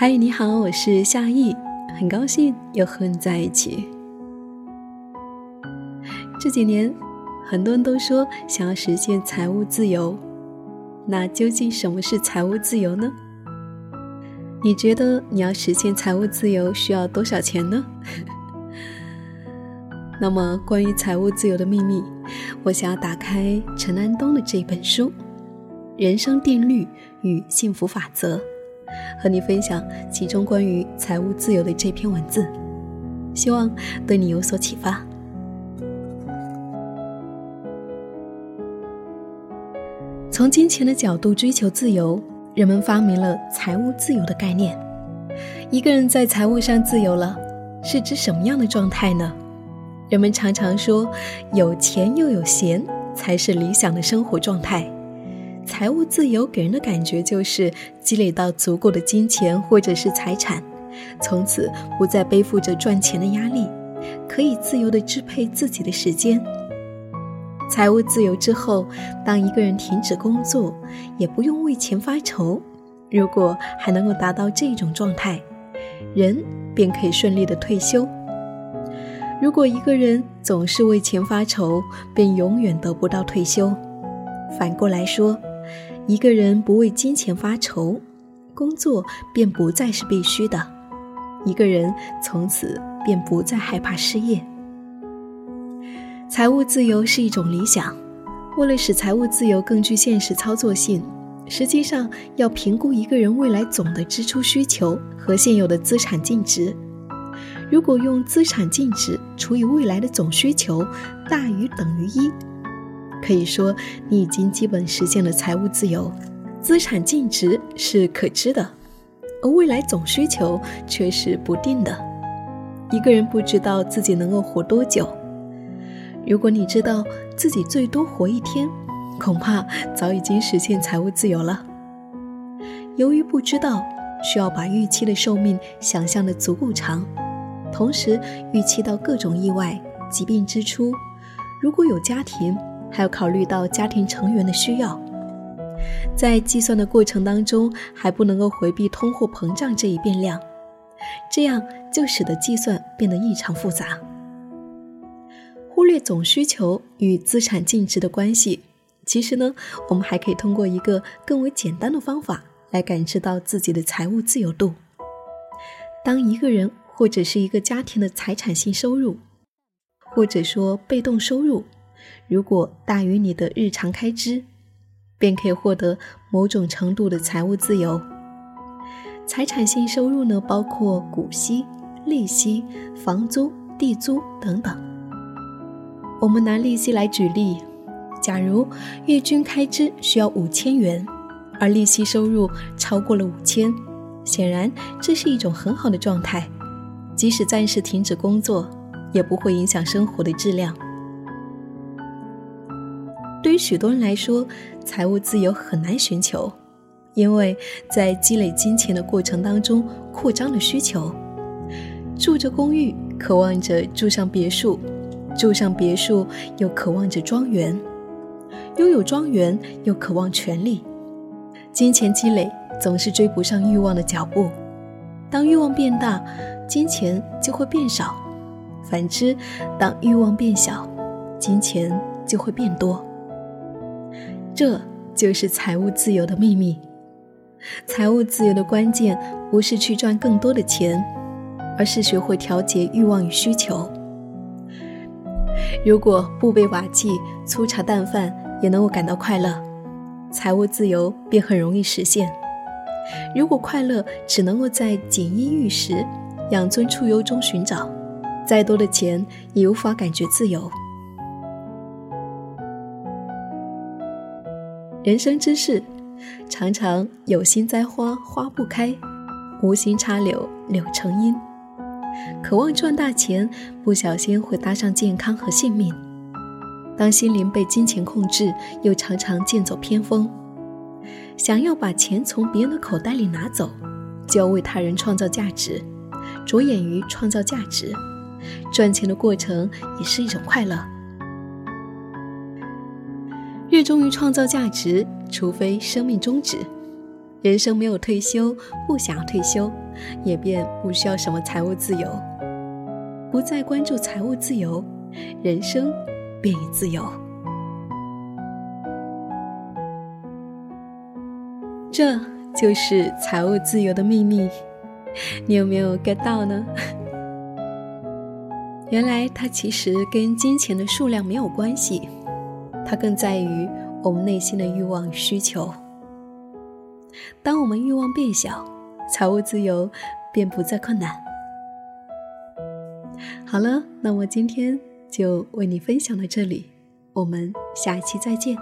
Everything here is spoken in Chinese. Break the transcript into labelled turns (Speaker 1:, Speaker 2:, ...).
Speaker 1: 嗨，你好，我是夏意，很高兴又和你在一起。这几年，很多人都说想要实现财务自由，那究竟什么是财务自由呢？你觉得你要实现财务自由需要多少钱呢？那么，关于财务自由的秘密，我想要打开陈安东的这本书《人生定律与幸福法则》。和你分享其中关于财务自由的这篇文字，希望对你有所启发。从金钱的角度追求自由，人们发明了财务自由的概念。一个人在财务上自由了，是指什么样的状态呢？人们常常说，有钱又有闲才是理想的生活状态。财务自由给人的感觉就是积累到足够的金钱或者是财产，从此不再背负着赚钱的压力，可以自由地支配自己的时间。财务自由之后，当一个人停止工作，也不用为钱发愁。如果还能够达到这种状态，人便可以顺利的退休。如果一个人总是为钱发愁，便永远得不到退休。反过来说。一个人不为金钱发愁，工作便不再是必须的。一个人从此便不再害怕失业。财务自由是一种理想，为了使财务自由更具现实操作性，实际上要评估一个人未来总的支出需求和现有的资产净值。如果用资产净值除以未来的总需求大于等于一。可以说，你已经基本实现了财务自由。资产净值是可知的，而未来总需求却是不定的。一个人不知道自己能够活多久。如果你知道自己最多活一天，恐怕早已经实现财务自由了。由于不知道，需要把预期的寿命想象的足够长，同时预期到各种意外、疾病支出。如果有家庭，还要考虑到家庭成员的需要，在计算的过程当中，还不能够回避通货膨胀这一变量，这样就使得计算变得异常复杂。忽略总需求与资产净值的关系，其实呢，我们还可以通过一个更为简单的方法来感知到自己的财务自由度。当一个人或者是一个家庭的财产性收入，或者说被动收入，如果大于你的日常开支，便可以获得某种程度的财务自由。财产性收入呢，包括股息、利息、房租、地租等等。我们拿利息来举例，假如月均开支需要五千元，而利息收入超过了五千，显然这是一种很好的状态，即使暂时停止工作，也不会影响生活的质量。对于许多人来说，财务自由很难寻求，因为在积累金钱的过程当中，扩张了需求。住着公寓，渴望着住上别墅；住上别墅，又渴望着庄园；拥有庄园，又渴望权力。金钱积累总是追不上欲望的脚步。当欲望变大，金钱就会变少；反之，当欲望变小，金钱就会变多。这就是财务自由的秘密。财务自由的关键不是去赚更多的钱，而是学会调节欲望与需求。如果不被瓦器、粗茶淡饭也能够感到快乐，财务自由便很容易实现。如果快乐只能够在锦衣玉食、养尊处优中寻找，再多的钱也无法感觉自由。人生之事，常常有心栽花花不开，无心插柳柳成荫。渴望赚大钱，不小心会搭上健康和性命。当心灵被金钱控制，又常常剑走偏锋。想要把钱从别人的口袋里拿走，就要为他人创造价值，着眼于创造价值。赚钱的过程也是一种快乐。热衷于创造价值，除非生命终止。人生没有退休，不想退休，也便不需要什么财务自由。不再关注财务自由，人生便已自由。这就是财务自由的秘密，你有没有 get 到呢？原来它其实跟金钱的数量没有关系，它更在于我们内心的欲望与需求。当我们欲望变小，财务自由便不再困难。好了，那我今天就为你分享到这里，我们下一期再见。